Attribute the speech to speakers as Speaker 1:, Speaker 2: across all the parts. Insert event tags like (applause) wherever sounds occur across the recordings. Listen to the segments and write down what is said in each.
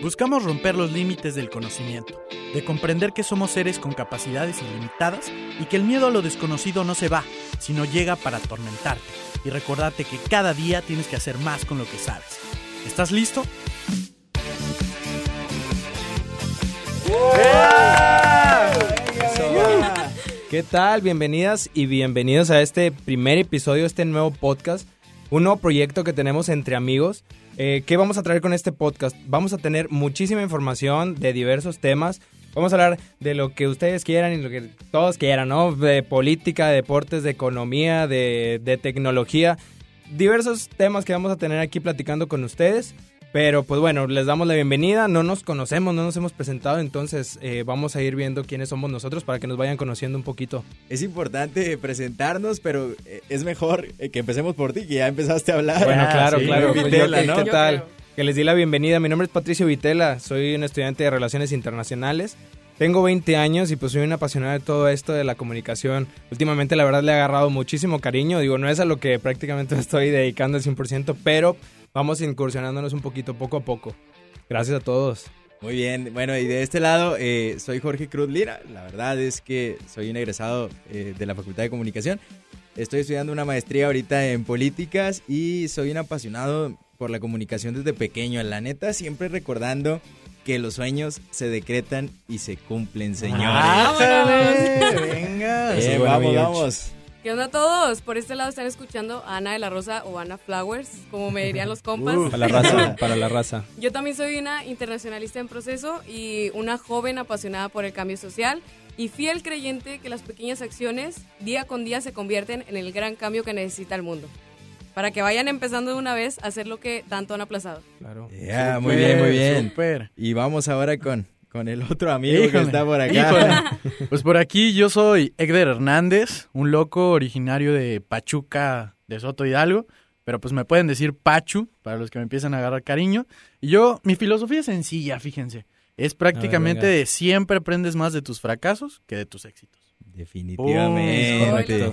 Speaker 1: Buscamos romper los límites del conocimiento, de comprender que somos seres con capacidades ilimitadas y que el miedo a lo desconocido no se va, sino llega para atormentarte y recordarte que cada día tienes que hacer más con lo que sabes. ¿Estás listo?
Speaker 2: ¿Qué tal? Bienvenidas y bienvenidos a este primer episodio, este nuevo podcast, un nuevo proyecto que tenemos entre amigos. Eh, ¿Qué vamos a traer con este podcast? Vamos a tener muchísima información de diversos temas. Vamos a hablar de lo que ustedes quieran y lo que todos quieran, ¿no? De política, de deportes, de economía, de, de tecnología. Diversos temas que vamos a tener aquí platicando con ustedes. Pero pues bueno, les damos la bienvenida, no nos conocemos, no nos hemos presentado, entonces eh, vamos a ir viendo quiénes somos nosotros para que nos vayan conociendo un poquito.
Speaker 3: Es importante presentarnos, pero eh, es mejor eh, que empecemos por ti, que ya empezaste a hablar.
Speaker 2: Bueno,
Speaker 1: Ah,
Speaker 2: claro,
Speaker 1: sí,
Speaker 2: claro.
Speaker 3: Vitela,
Speaker 2: ¿Qué,
Speaker 3: ¿no?
Speaker 2: qué tal? Que les di la bienvenida. Mi nombre es Patricio Vitela, soy un estudiante de Relaciones Internacionales. Tengo 20 años y pues soy un apasionado de todo esto de la comunicación. Últimamente la verdad le he agarrado muchísimo cariño. Digo, no es a lo que prácticamente me estoy dedicando al 100%, pero vamos incursionándonos un poquito poco a poco. Gracias a todos.
Speaker 3: Muy bien, bueno, y de este lado eh, soy Jorge Cruz Lira. La verdad es que soy un egresado eh, de la Facultad de Comunicación. Estoy estudiando una maestría ahorita en políticas y soy un apasionado por la comunicación desde pequeño. La neta, siempre recordando que los sueños se decretan y se cumplen, señores.
Speaker 1: ¡Ándale! ¡Venga!
Speaker 3: Eh, vamos, vamos.
Speaker 4: ¿Qué onda a todos? Por este lado están escuchando a Ana de la Rosa o Ana Flowers, como me dirían los compas.
Speaker 1: Uf.
Speaker 2: Para la raza, para la raza. (laughs)
Speaker 4: Yo también soy una internacionalista en proceso y una joven apasionada por el cambio social y fiel creyente que las pequeñas acciones día con día se convierten en el gran cambio que necesita el mundo. Para que vayan empezando de una vez a hacer lo que tanto han aplazado.
Speaker 2: Claro.
Speaker 3: Ya, muy bien, muy bien.
Speaker 1: Súper.
Speaker 3: Y vamos ahora con, con el otro amigo que está por acá.
Speaker 1: híjole. (laughs) Pues por aquí yo soy Egder Hernández, un loco originario de Pachuca, de Soto Hidalgo. Pero pues me pueden decir Pachu, para los que me empiezan a agarrar cariño. Y yo, mi filosofía es sencilla, fíjense. Es prácticamente de siempre aprendes más de tus fracasos que de tus éxitos.
Speaker 3: Definitivamente.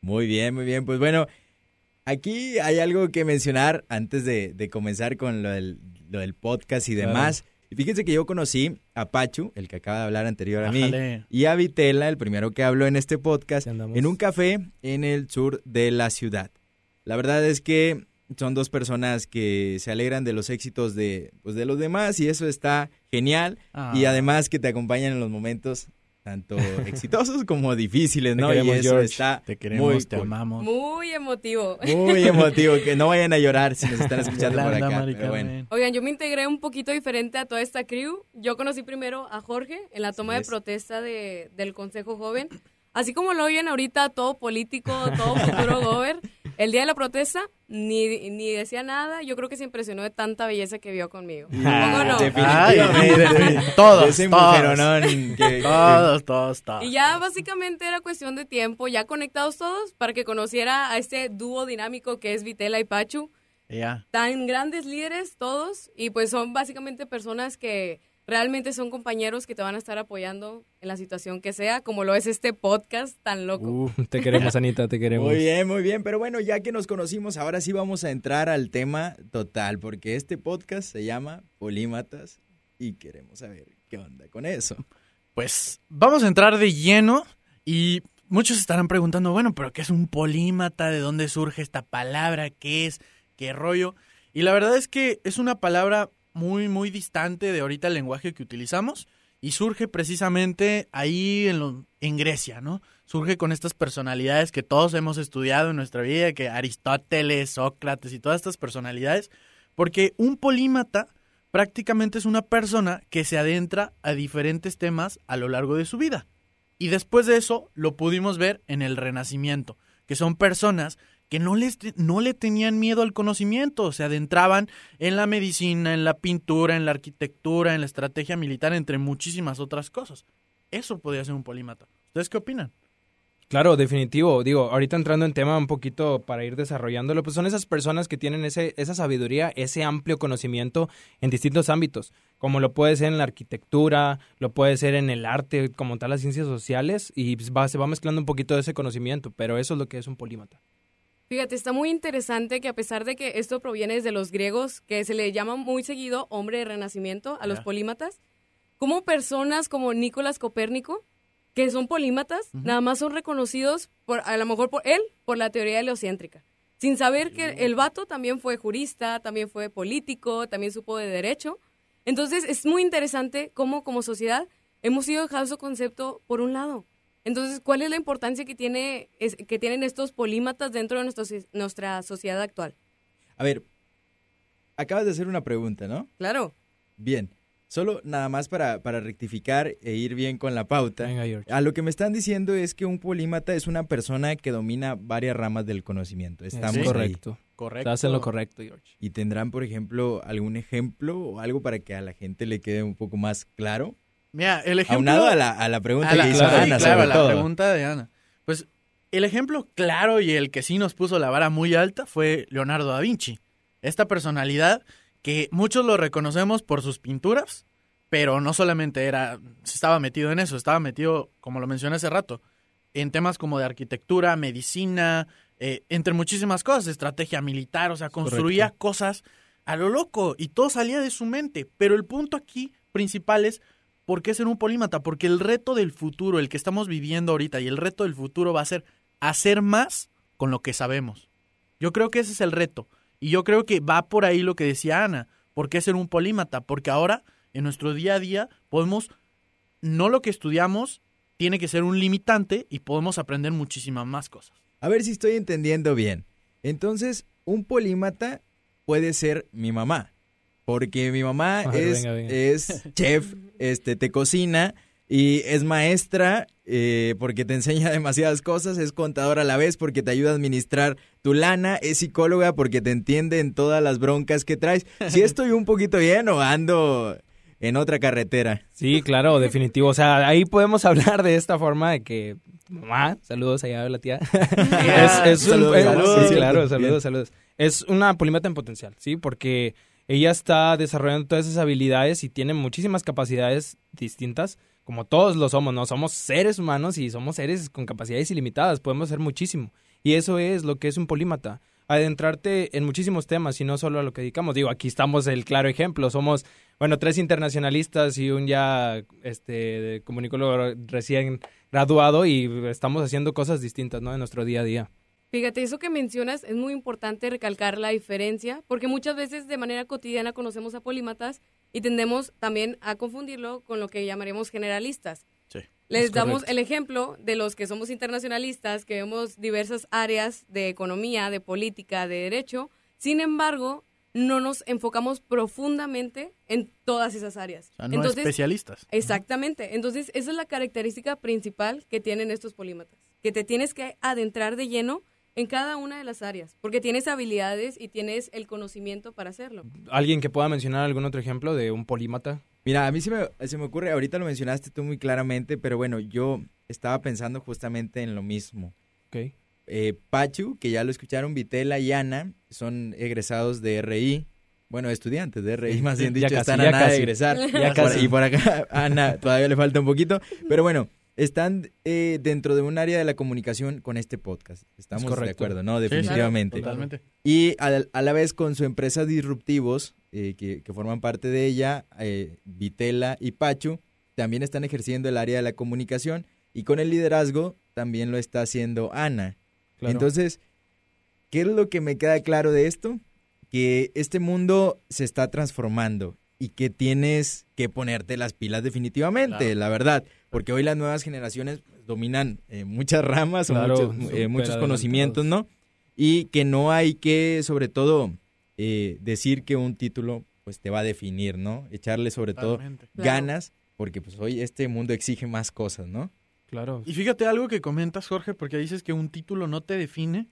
Speaker 3: Muy bien, muy bien. Pues bueno, aquí hay algo que mencionar antes de, de comenzar con lo del, lo del podcast y
Speaker 2: Claro.
Speaker 3: demás. Y fíjense que yo conocí a Pachu, el que acaba de hablar anterior a mí, y a Vitela, el primero que habló en este podcast, en un café en el sur de la ciudad. La verdad es que son dos personas que se alegran de los éxitos de, pues, de los demás y eso está genial.
Speaker 1: Ah.
Speaker 3: Y además que te acompañan en los momentos tanto (laughs) exitosos como difíciles,
Speaker 2: Te
Speaker 3: ¿no? Y
Speaker 2: queremos,
Speaker 3: eso
Speaker 2: George.
Speaker 3: está
Speaker 1: Te queremos,
Speaker 3: muy
Speaker 1: te
Speaker 3: cool.
Speaker 1: amamos.
Speaker 4: Muy emotivo.
Speaker 3: Muy (laughs) emotivo, que no vayan a llorar si nos están escuchando por acá.
Speaker 1: Mari
Speaker 3: Pero bueno.
Speaker 4: Oigan, yo me integré un poquito diferente a toda esta crew. Yo conocí primero a Jorge en la toma
Speaker 3: Así
Speaker 4: de
Speaker 3: es.
Speaker 4: protesta de, del Consejo Joven. Así como lo oyen ahorita, todo político, todo futuro (laughs) gober. El día de la protesta ni, ni decía nada. Yo creo que se impresionó de tanta belleza que vio conmigo. ¿Cómo no?
Speaker 3: Definitivamente.
Speaker 1: Todos, todos.
Speaker 3: que-
Speaker 1: Todos, todos, todos.
Speaker 4: Y ya básicamente era cuestión de tiempo, ya conectados todos, para que conociera a este dúo dinámico que es Vitela y Pachu.
Speaker 1: Ya.
Speaker 4: tan grandes líderes todos y pues son básicamente personas que realmente son compañeros que te van a estar apoyando en la situación que sea, como lo es este podcast tan loco.
Speaker 2: Uh, te queremos, Anita, te queremos.
Speaker 3: Muy bien, muy bien. Pero bueno, ya que nos conocimos, ahora sí vamos a entrar al tema total, porque este podcast se llama Polímatas y queremos saber qué onda con eso.
Speaker 1: Pues vamos a entrar de lleno y muchos estarán preguntando, bueno, pero ¿qué es un polímata? ¿De dónde surge esta palabra? ¿Qué es? ¿Qué rollo? Y la verdad es que es una palabra muy, muy distante de ahorita el lenguaje que utilizamos y surge precisamente ahí en, lo- en Grecia, ¿no? Surge con estas personalidades que todos hemos estudiado en nuestra vida, que Aristóteles, Sócrates y todas estas personalidades, porque un polímata prácticamente es una persona que se adentra a diferentes temas a lo largo de su vida. Y después de eso lo pudimos ver en el Renacimiento, que son personas que no, les, no le tenían miedo al conocimiento, se adentraban en la medicina, en la pintura, en la arquitectura, en la estrategia militar, entre muchísimas otras cosas. Eso podría ser un polímata. ¿Ustedes qué opinan?
Speaker 2: Claro, definitivo. Digo, ahorita entrando en tema un poquito para ir desarrollándolo, pues son esas personas que tienen ese, esa sabiduría, ese amplio conocimiento en distintos ámbitos, como lo puede ser en la arquitectura, lo puede ser en el arte, como tal las ciencias sociales, y pues va, se va mezclando un poquito de ese conocimiento, pero eso es lo que es un polímata.
Speaker 4: Fíjate, está muy interesante que a pesar de que esto proviene desde los griegos, que se le llama muy seguido hombre de renacimiento a los polímatas, como personas como Nicolás Copérnico, que son polímatas, nada más son reconocidos por, a lo mejor por él, por la teoría heliocéntrica. Sin saber que el vato también fue jurista, también fue político, también supo de derecho. Entonces es muy interesante cómo como sociedad hemos ido dejando su concepto por un lado. Entonces, ¿cuál es la importancia que, tiene, es- que tienen estos polímatas dentro de nuestra, soci- nuestra sociedad actual?
Speaker 3: A ver, acabas de hacer una pregunta, ¿no?
Speaker 4: Claro.
Speaker 3: Bien, solo nada más para, para rectificar e ir bien con la pauta.
Speaker 2: Venga, George.
Speaker 3: A lo que me están diciendo es que un polímata es una persona que domina varias ramas del conocimiento. Estamos
Speaker 2: Es
Speaker 3: ahí.
Speaker 2: correcto.
Speaker 1: Correcto.
Speaker 2: Estás en lo correcto, George.
Speaker 3: ¿Y tendrán, por ejemplo, algún ejemplo o algo para que a la gente le quede un poco más claro?
Speaker 1: Mira, el ejemplo...
Speaker 3: Aunado a la, a la pregunta
Speaker 1: a la,
Speaker 3: que hizo
Speaker 2: claro,
Speaker 3: Ana,
Speaker 1: sí, claro,
Speaker 3: sobre
Speaker 1: la
Speaker 3: todo.
Speaker 1: pregunta de Ana. Pues el ejemplo claro y el que sí nos puso la vara muy alta fue Leonardo da Vinci. Esta personalidad que muchos lo reconocemos por sus pinturas, pero no solamente era, estaba metido en eso, estaba metido, como lo mencioné hace rato, en temas como de arquitectura, medicina, eh, entre muchísimas cosas, estrategia militar, o sea, construía
Speaker 2: Correcto.
Speaker 1: cosas a lo loco y todo salía de su mente. Pero el punto aquí principal es ¿Por qué ser un polímata? Porque el reto del futuro, el que estamos viviendo ahorita y el reto del futuro va a ser hacer más con lo que sabemos. Yo creo que ese es el reto. Y yo creo que va por ahí lo que decía Ana. ¿Por qué ser un polímata? Porque ahora, en nuestro día a día, podemos, no lo que estudiamos tiene que ser un limitante y podemos aprender muchísimas más cosas.
Speaker 3: A ver si estoy entendiendo bien. Entonces, un polímata puede ser mi mamá. Porque mi mamá (laughs)
Speaker 2: ver,
Speaker 3: es,
Speaker 2: venga, venga.
Speaker 3: es chef, este, te cocina y es maestra eh, porque te enseña (laughs) demasiadas cosas, es contadora a la vez porque te ayuda a administrar tu lana, es psicóloga porque te entiende en todas las broncas que traes. Si (laughs) estoy un poquito bien o ando en otra carretera.
Speaker 2: Sí, claro, definitivo. O sea, ahí podemos hablar de esta forma de que mamá, saludos allá a la tía. es, es un-
Speaker 3: Saludos,
Speaker 2: sí, claro,
Speaker 3: Bien.
Speaker 2: saludos, saludos. Es una polímata en potencial, ¿sí? Porque ella está desarrollando todas esas habilidades y tiene muchísimas capacidades distintas, como todos lo somos, ¿no? Somos seres humanos y somos seres con capacidades ilimitadas, podemos hacer muchísimo. Y eso es lo que es un polímata. Adentrarte en muchísimos temas y no solo a lo que dedicamos. Digo, aquí estamos el claro ejemplo. Somos, bueno, tres internacionalistas y un ya este comunicólogo recién graduado y estamos haciendo cosas distintas, ¿no? En nuestro día a día.
Speaker 4: Fíjate, eso que mencionas es muy importante recalcar la diferencia, porque muchas veces de manera cotidiana conocemos a polímatas y tendemos también a confundirlo con lo que llamaremos generalistas.
Speaker 1: Sí.
Speaker 4: Les
Speaker 2: Es
Speaker 4: damos
Speaker 2: correcto.
Speaker 4: el ejemplo de los que somos internacionalistas, que vemos diversas áreas de economía, de política, de derecho. Sin embargo, no nos enfocamos profundamente en todas esas áreas.
Speaker 1: O sea, no
Speaker 4: Entonces,
Speaker 1: especialistas.
Speaker 4: Exactamente. Entonces, esa es la característica principal que tienen estos polímatas, que te tienes que adentrar de lleno en cada una de las áreas, porque tienes habilidades y tienes el conocimiento para hacerlo.
Speaker 2: ¿Alguien que pueda mencionar algún otro ejemplo de un polímata?
Speaker 3: Mira, a mí se me, se me ocurre, ahorita lo mencionaste tú muy claramente, pero bueno, yo estaba pensando justamente en lo mismo.
Speaker 2: Ok.
Speaker 3: Eh, Pachu, que ya lo escucharon, Vitela y Ana, son egresados de RI. Bueno, estudiantes de RI, más bien
Speaker 2: Ya
Speaker 3: dicho,
Speaker 2: casi,
Speaker 3: están a
Speaker 2: ya
Speaker 3: nada de
Speaker 2: casi.
Speaker 3: egresar.
Speaker 2: Ya casi.
Speaker 3: y por acá, Ana, todavía le falta un poquito. Pero bueno, están eh, dentro de un área de la comunicación con este podcast. Estamos de acuerdo, ¿no?
Speaker 1: Sí, claro,
Speaker 3: Definitivamente.
Speaker 1: totalmente.
Speaker 3: Y a, a la vez con su empresa Disruptivos, eh, que, que forman parte de ella, eh, Vitela y Pachu, también están ejerciendo el área de la comunicación y con el liderazgo también lo está haciendo Ana.
Speaker 2: Claro.
Speaker 3: Entonces, ¿qué es lo que me queda claro de esto? Que este mundo se está transformando y que tienes que ponerte las pilas definitivamente,
Speaker 1: Claro.
Speaker 3: la verdad, porque hoy las nuevas generaciones dominan eh, muchas ramas o muchos, eh, muchos conocimientos, ¿no? Y que no hay que, sobre todo, eh, decir que un título pues te va a definir, ¿no? Echarle sobre todo.
Speaker 4: Claro.
Speaker 3: ganas, porque pues hoy este mundo exige más cosas, ¿no?
Speaker 2: Claro.
Speaker 1: Y fíjate algo que comentas, Jorge, porque dices que un título no te define,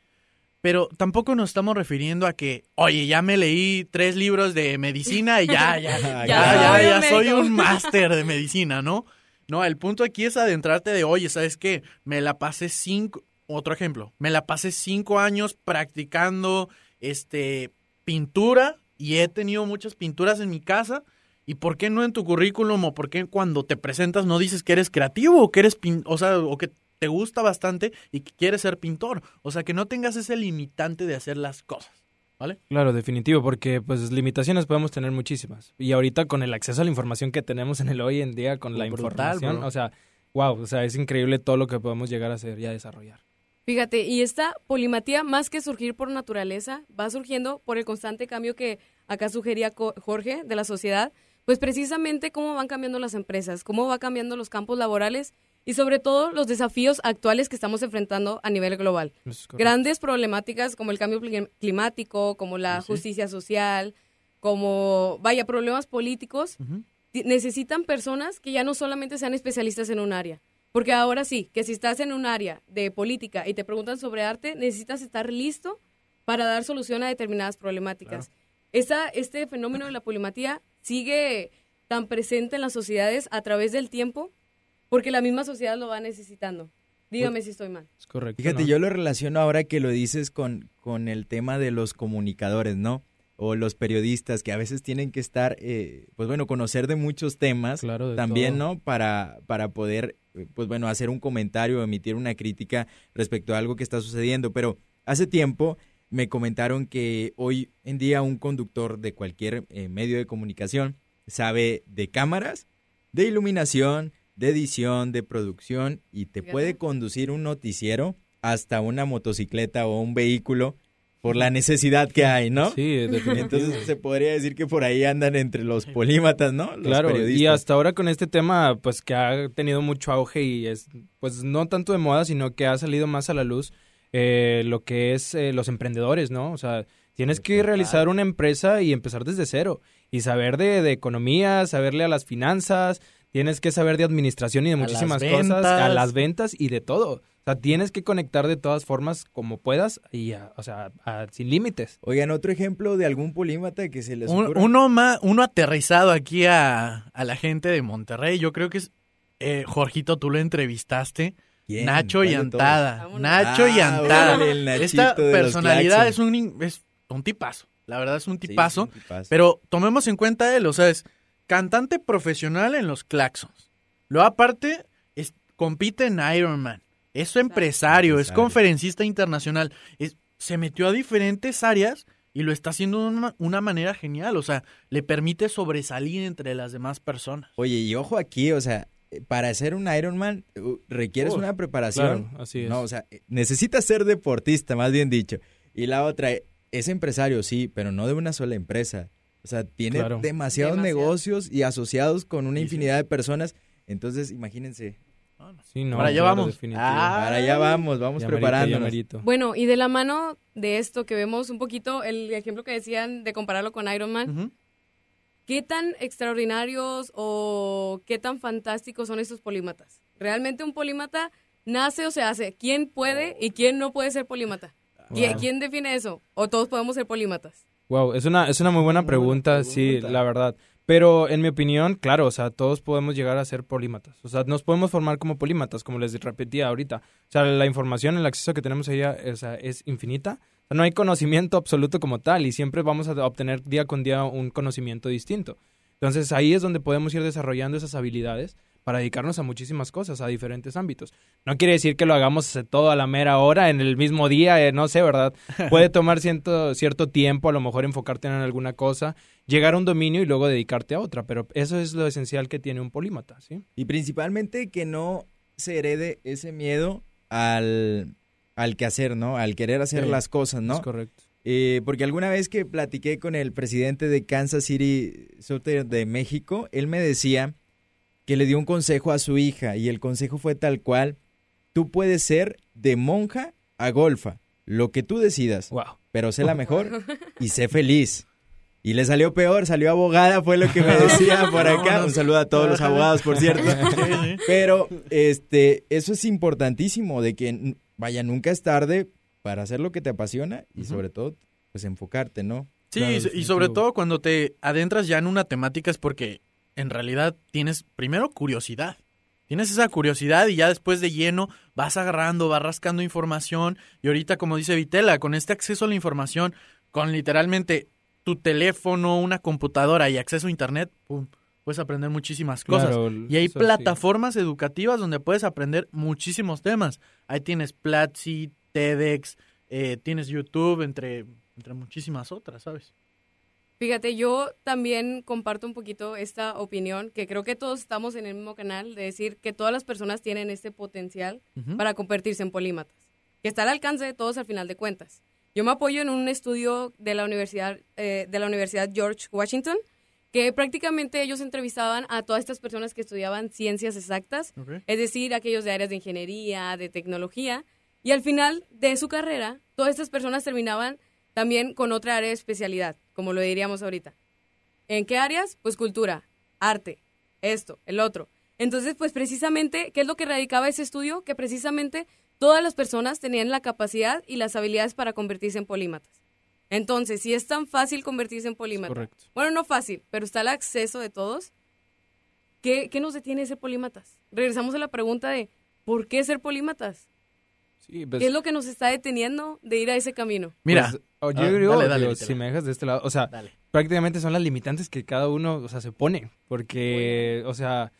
Speaker 1: pero tampoco nos estamos refiriendo a que, oye, ya me leí tres libros de medicina y ya, ya, (laughs) ya, ya,
Speaker 4: soy
Speaker 1: ya, soy un máster de medicina, ¿no? No, el punto aquí es adentrarte de, oye, ¿sabes qué? Me la pasé cinco, otro ejemplo, me la pasé cinco años practicando, este, pintura y he tenido muchas pinturas en mi casa. ¿Y por qué no en tu currículum o por qué cuando te presentas no dices que eres creativo o que eres pin o sea, o que te gusta bastante y que quieres ser pintor. O sea, que no tengas ese limitante de hacer las cosas. ¿Vale?
Speaker 2: Claro, definitivo, porque pues limitaciones podemos tener muchísimas. Y ahorita con el acceso a la información que tenemos en el hoy en día, con la
Speaker 1: Brutal,
Speaker 2: información,
Speaker 1: bro.
Speaker 2: o sea, wow, o sea, es increíble todo lo que podemos llegar a hacer y a desarrollar.
Speaker 4: Fíjate, y esta polimatía, más que surgir por naturaleza, va surgiendo por el constante cambio que acá sugería Jorge de la sociedad, pues precisamente cómo van cambiando las empresas, cómo va cambiando los campos laborales y sobre todo los desafíos actuales que estamos enfrentando a nivel global. Grandes problemáticas como el cambio climático, como la
Speaker 1: Sí,
Speaker 4: justicia social, como, vaya, problemas políticos, necesitan personas que ya no solamente sean especialistas en un área. Porque ahora sí, que si estás en un área de política y te preguntan sobre arte, necesitas estar listo para dar solución a determinadas problemáticas. Esa- este fenómeno de la polimatía sigue tan presente en las sociedades a través del tiempo porque la misma sociedad lo va necesitando. Dígame si estoy mal.
Speaker 2: Es correcto.
Speaker 3: Fíjate,
Speaker 2: ¿no?
Speaker 3: yo lo relaciono ahora que lo dices con, con el tema de los comunicadores, ¿no? O los periodistas que a veces tienen que estar, eh, pues bueno, conocer de muchos temas
Speaker 2: Claro, de
Speaker 3: también,
Speaker 2: todo.
Speaker 3: ¿no? Para, para poder, eh, pues bueno, hacer un comentario o emitir una crítica respecto a algo que está sucediendo. Pero hace tiempo me comentaron que hoy en día un conductor de cualquier eh, medio de comunicación sabe de cámaras, de iluminación, de edición, de producción y te
Speaker 4: Fíjate.
Speaker 3: puede conducir un noticiero hasta una motocicleta o un vehículo por la necesidad que hay, ¿no?
Speaker 2: Sí, definitivo.
Speaker 3: Entonces se podría decir que por ahí andan entre los polímatas, ¿no? Los
Speaker 2: Claro, y
Speaker 3: periodistas.
Speaker 2: hasta ahora con este tema, pues que ha tenido mucho auge y es, pues no tanto de moda, sino que ha salido más a la luz eh, lo que es eh, los emprendedores, ¿no? O sea, tienes que
Speaker 3: Total.
Speaker 2: realizar una empresa y empezar desde cero y saber de, de economía, saberle a las finanzas, tienes que saber de administración y de muchísimas cosas, a las ventas y de todo. O sea, tienes que conectar de todas formas como puedas y, a- o sea, a- sin límites.
Speaker 3: Oigan, otro ejemplo de algún polímata que se les
Speaker 1: Un- uno, más, uno aterrizado aquí a, a la gente de Monterrey. Yo creo que es. eh, Jorgito, tú lo entrevistaste.
Speaker 3: ¿Quién?
Speaker 1: Nacho
Speaker 3: ¿Cuál
Speaker 1: y? Antada. Nacho y
Speaker 3: Ah,
Speaker 1: Antada.
Speaker 3: el Nachito
Speaker 1: Esta personalidad es un, es un tipazo. La verdad es un tipazo.
Speaker 3: sí, un tipazo.
Speaker 1: Pero tomemos en cuenta él, o sea, es cantante profesional en los Claxons. Luego aparte, es, compite en Ironman. Es empresario, es conferencista internacional. Es, se metió a diferentes áreas y lo está haciendo de una, una manera genial. O sea, le permite sobresalir entre las demás personas.
Speaker 3: Oye, y ojo aquí, o sea, para hacer un Ironman uh, requieres
Speaker 2: Uf,
Speaker 3: una preparación.
Speaker 2: Claro, así es.
Speaker 3: No, o sea, necesitas ser deportista, más bien dicho. Y la otra, es empresario, sí, pero no de una sola empresa. O sea, tiene
Speaker 2: Claro.
Speaker 3: demasiados
Speaker 4: Demasiado.
Speaker 3: negocios y asociados con una infinidad de personas. Entonces, imagínense,
Speaker 2: Sí, no,
Speaker 1: Para allá
Speaker 2: claro,
Speaker 1: vamos. Ah,
Speaker 3: para allá vamos, vamos
Speaker 2: ya
Speaker 3: preparándonos.
Speaker 2: merito.
Speaker 4: Bueno, y de la mano de esto que vemos un poquito, el ejemplo que decían de compararlo con Iron Man. ¿qué tan extraordinarios o qué tan fantásticos son estos polímatas? ¿Realmente un polímata nace o se hace? ¿Quién puede y quién no puede ser polímata? ¿Qui-
Speaker 2: Wow.
Speaker 4: ¿Quién define eso? ¿O todos podemos ser polímatas?
Speaker 2: Wow, es una, es una muy buena
Speaker 3: Muy buena
Speaker 2: pregunta, sí, la verdad. Pero en mi opinión, claro, o sea, todos podemos llegar a ser polímatas. O sea, nos podemos formar como polímatas, como les repetía ahorita. O sea, la información, el acceso que tenemos a ella o sea, es infinita. O sea, no hay conocimiento absoluto como tal y siempre vamos a obtener día con día un conocimiento distinto. Entonces ahí es donde podemos ir desarrollando esas habilidades para dedicarnos a muchísimas cosas, a diferentes ámbitos. No quiere decir que lo hagamos todo a la mera hora, en el mismo día, eh, no sé, ¿verdad? (laughs) Puede tomar cierto, cierto tiempo, a lo mejor enfocarte en alguna cosa, llegar a un dominio y luego dedicarte a otra, pero eso es lo esencial que tiene un polímata, ¿sí?
Speaker 3: Y principalmente que no se herede ese miedo al, al quehacer, ¿no? Al querer hacer
Speaker 2: Sí,
Speaker 3: las cosas, ¿no?
Speaker 2: Es correcto.
Speaker 3: Eh, porque alguna vez que platiqué con el presidente de Kansas City Southern de México, él me decía que le dio un consejo a su hija y el consejo fue tal cual, tú puedes ser de monja a golfa, lo que tú decidas,
Speaker 2: Wow.
Speaker 3: pero sé la mejor y sé (laughs) feliz. Y le salió peor, salió abogada, fue lo que me (laughs) decía por acá. Un saludo a todos los (laughs) abogados, por cierto. Pero este, eso es importantísimo, de que vaya, nunca es tarde para hacer lo que te apasiona y sobre todo, pues enfocarte, ¿no?
Speaker 1: Sí,
Speaker 2: Claro,
Speaker 1: y- sobre todo cuando te adentras ya en una temática es porque en realidad tienes primero curiosidad. Tienes esa curiosidad y ya después de lleno vas agarrando, vas rascando información y ahorita como dice Vitela, con este acceso a la información, con literalmente tu teléfono, una computadora y acceso a internet, pum, puedes aprender muchísimas cosas.
Speaker 2: Claro,
Speaker 1: y hay
Speaker 2: sí.
Speaker 1: plataformas educativas donde puedes aprender muchísimos temas. Ahí tienes Platzi, TEDx, eh, tienes YouTube, entre, entre muchísimas otras, ¿sabes?
Speaker 4: Fíjate, yo también comparto un poquito esta opinión, que creo que todos estamos en el mismo canal, de decir que todas las personas tienen este potencial
Speaker 1: Ujú.
Speaker 4: para convertirse en polímatas, que está al alcance de todos al final de cuentas. Yo me apoyo en un estudio de la Universidad, eh, de la Universidad George Washington, que prácticamente ellos entrevistaban a todas estas personas que estudiaban ciencias exactas,
Speaker 1: Ok.
Speaker 4: es decir, aquellos de áreas de ingeniería, de tecnología, y al final de su carrera, todas estas personas terminaban también con otra área de especialidad, como lo diríamos ahorita. ¿En qué áreas? Pues cultura, arte, esto, el otro. Entonces, pues precisamente, ¿qué es lo que radicaba ese estudio? Que precisamente todas las personas tenían la capacidad y las habilidades para convertirse en polímatas. Entonces, si es tan fácil convertirse en polímata,
Speaker 1: Correcto.
Speaker 4: bueno, no fácil, pero está el acceso de todos, ¿qué, qué nos detiene de ser polímatas? Regresamos a la pregunta de, ¿por qué ser polímatas?
Speaker 2: Sí, pues,
Speaker 4: ¿Qué es lo que nos está deteniendo de ir a ese camino?
Speaker 1: Mira,
Speaker 2: pues, oh, yo
Speaker 1: Ah,
Speaker 2: digo,
Speaker 1: dale, dale,
Speaker 2: digo, si me dejas de este lado, o sea,
Speaker 1: dale.
Speaker 2: prácticamente son las limitantes que cada uno, o sea, se pone, porque, o sea,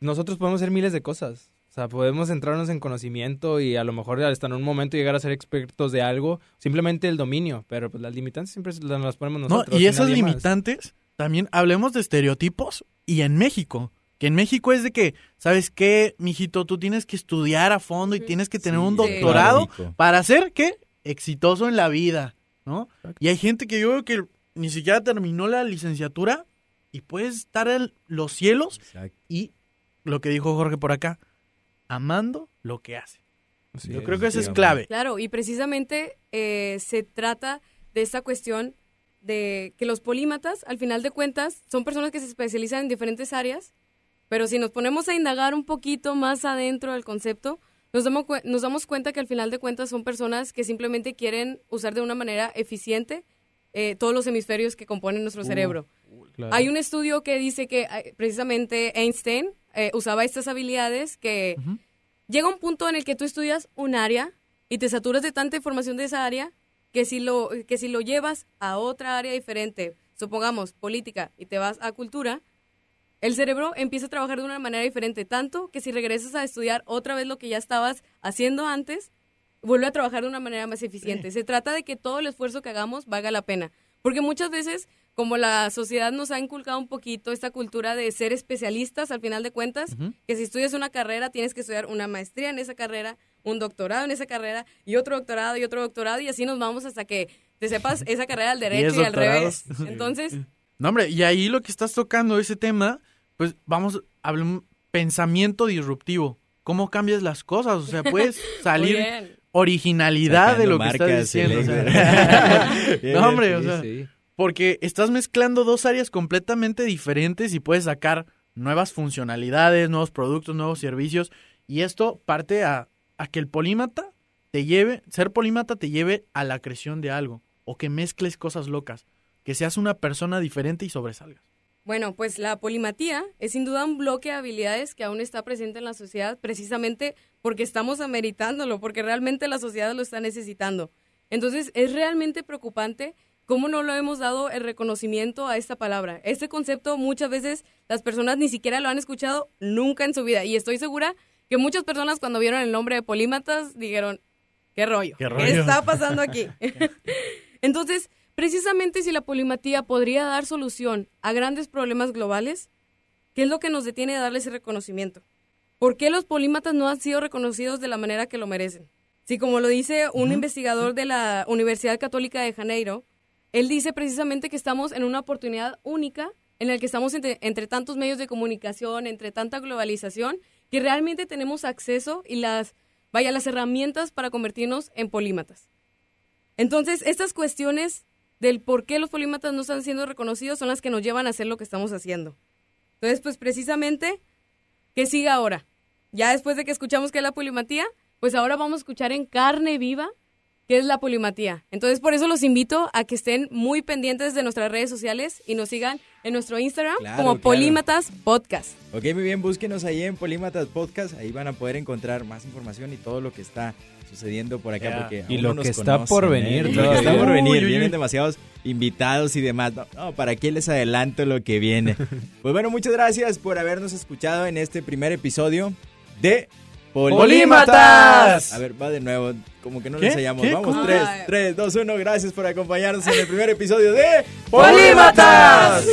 Speaker 2: nosotros podemos hacer miles de cosas, o sea, podemos centrarnos en conocimiento y a lo mejor hasta en un momento llegar a ser expertos de algo, simplemente el dominio, pero pues las limitantes siempre las ponemos
Speaker 1: No,
Speaker 2: nosotros.
Speaker 1: y esas
Speaker 2: más.
Speaker 1: limitantes, también hablemos de estereotipos y en México. Que en México es de que, ¿sabes qué, mijito? Tú tienes que estudiar a fondo y
Speaker 4: Ujú.
Speaker 1: tienes que tener
Speaker 3: Sí,
Speaker 1: un doctorado
Speaker 3: Claro,
Speaker 1: para ser, ¿qué? Exitoso en la vida, ¿no?
Speaker 2: Exacto.
Speaker 1: Y hay gente que yo veo que ni siquiera terminó la licenciatura y puede estar en los cielos
Speaker 3: Exacto.
Speaker 1: y lo que dijo Jorge por acá, amando lo que hace. Yo
Speaker 2: es.
Speaker 1: creo que eso es clave.
Speaker 4: Claro, y precisamente eh, se trata de esta cuestión de que los polímatas, al final de cuentas, son personas que se especializan en diferentes áreas, pero si nos ponemos a indagar un poquito más adentro del concepto, nos damos, nos damos cuenta que al final de cuentas son personas que simplemente quieren usar de una manera eficiente eh, todos los hemisferios que componen nuestro cerebro.
Speaker 2: Claro.
Speaker 4: Hay un estudio que dice que eh, precisamente Einstein eh, usaba estas habilidades que
Speaker 1: Ujú.
Speaker 4: llega un punto en el que tú estudias un área y te saturas de tanta información de esa área que si lo, que si lo llevas a otra área diferente, supongamos política, y te vas a cultura, el cerebro empieza a trabajar de una manera diferente, tanto que si regresas a estudiar otra vez lo que ya estabas haciendo antes, vuelve a trabajar de una manera más eficiente. Se trata de que todo el esfuerzo que hagamos valga la pena. Porque muchas veces, como la sociedad nos ha inculcado un poquito esta cultura de ser especialistas, al final de cuentas, que si estudias una carrera tienes que estudiar una maestría en esa carrera, un doctorado en esa carrera y otro doctorado y otro doctorado y así nos vamos hasta que te sepas esa carrera al (laughs) derecho y al revés. (laughs) Entonces,
Speaker 1: No, hombre, y ahí lo que estás tocando, ese tema, pues vamos a hablar un pensamiento disruptivo. ¿Cómo cambias las cosas? O sea, puedes (laughs) salir originalidad de lo que estás diciendo. o sea. (laughs) No, hombre, o sea,
Speaker 2: Sí.
Speaker 1: porque estás mezclando dos áreas completamente diferentes y puedes sacar nuevas funcionalidades, nuevos productos, nuevos servicios. Y esto parte a, a que el polímata te lleve, ser polímata te lleve a la creación de algo. O que mezcles cosas locas. Que seas una persona diferente y sobresalgas.
Speaker 4: Bueno, pues la polimatía es sin duda un bloque de habilidades que aún está presente en la sociedad precisamente porque estamos ameritándolo, porque realmente la sociedad lo está necesitando. Entonces es realmente preocupante cómo no lo hemos dado el reconocimiento a esta palabra. Este concepto muchas veces las personas ni siquiera lo han escuchado nunca en su vida y estoy segura que muchas personas cuando vieron el nombre de polímatas dijeron, ¿qué rollo?
Speaker 1: ¿Qué rollo?
Speaker 4: está pasando aquí? (laughs) (laughs) Entonces, precisamente si la polimatía podría dar solución a grandes problemas globales, ¿qué es lo que nos detiene de darle ese reconocimiento? ¿Por qué los polímatas no han sido reconocidos de la manera que lo merecen? Si como lo dice un investigador de la Universidad Católica de Janeiro, él dice precisamente que estamos en una oportunidad única en la que estamos entre, entre tantos medios de comunicación, entre tanta globalización, que realmente tenemos acceso y las, vaya, las herramientas para convertirnos en polímatas. Entonces, estas cuestiones del por qué los polímatas no están siendo reconocidos son las que nos llevan a hacer lo que estamos haciendo. Entonces, pues precisamente, ¿qué sigue ahora? Ya después de que escuchamos qué es la polimatía, pues ahora vamos a escuchar en carne viva qué es la polimatía. Entonces, por eso los invito a que estén muy pendientes de nuestras redes sociales y nos sigan en nuestro Instagram
Speaker 3: Claro,
Speaker 4: como
Speaker 3: claro.
Speaker 4: Polímatas Podcast.
Speaker 3: Ok, muy bien, búsquenos ahí en Polímatas Podcast, ahí van a poder encontrar más información y todo lo que está sucediendo por acá. Porque
Speaker 2: Y
Speaker 3: aún
Speaker 2: lo
Speaker 3: nos
Speaker 2: que está por
Speaker 3: conocen,
Speaker 2: venir
Speaker 3: ¿eh? Y lo que está por venir, vienen demasiados invitados y demás. No, no, ¿para qué les adelanto lo que viene? (laughs) pues bueno, muchas gracias por habernos escuchado en este primer episodio de
Speaker 1: ¡Polímatas!
Speaker 3: A ver, va de nuevo, como que no lo ensayamos.
Speaker 1: ¿Qué?
Speaker 3: Vamos,
Speaker 1: ¿Cómo?
Speaker 3: 3,
Speaker 4: Ay.
Speaker 3: 3, 2, 1. Gracias por acompañarnos en el primer episodio de (laughs)
Speaker 1: ¡Polímatas!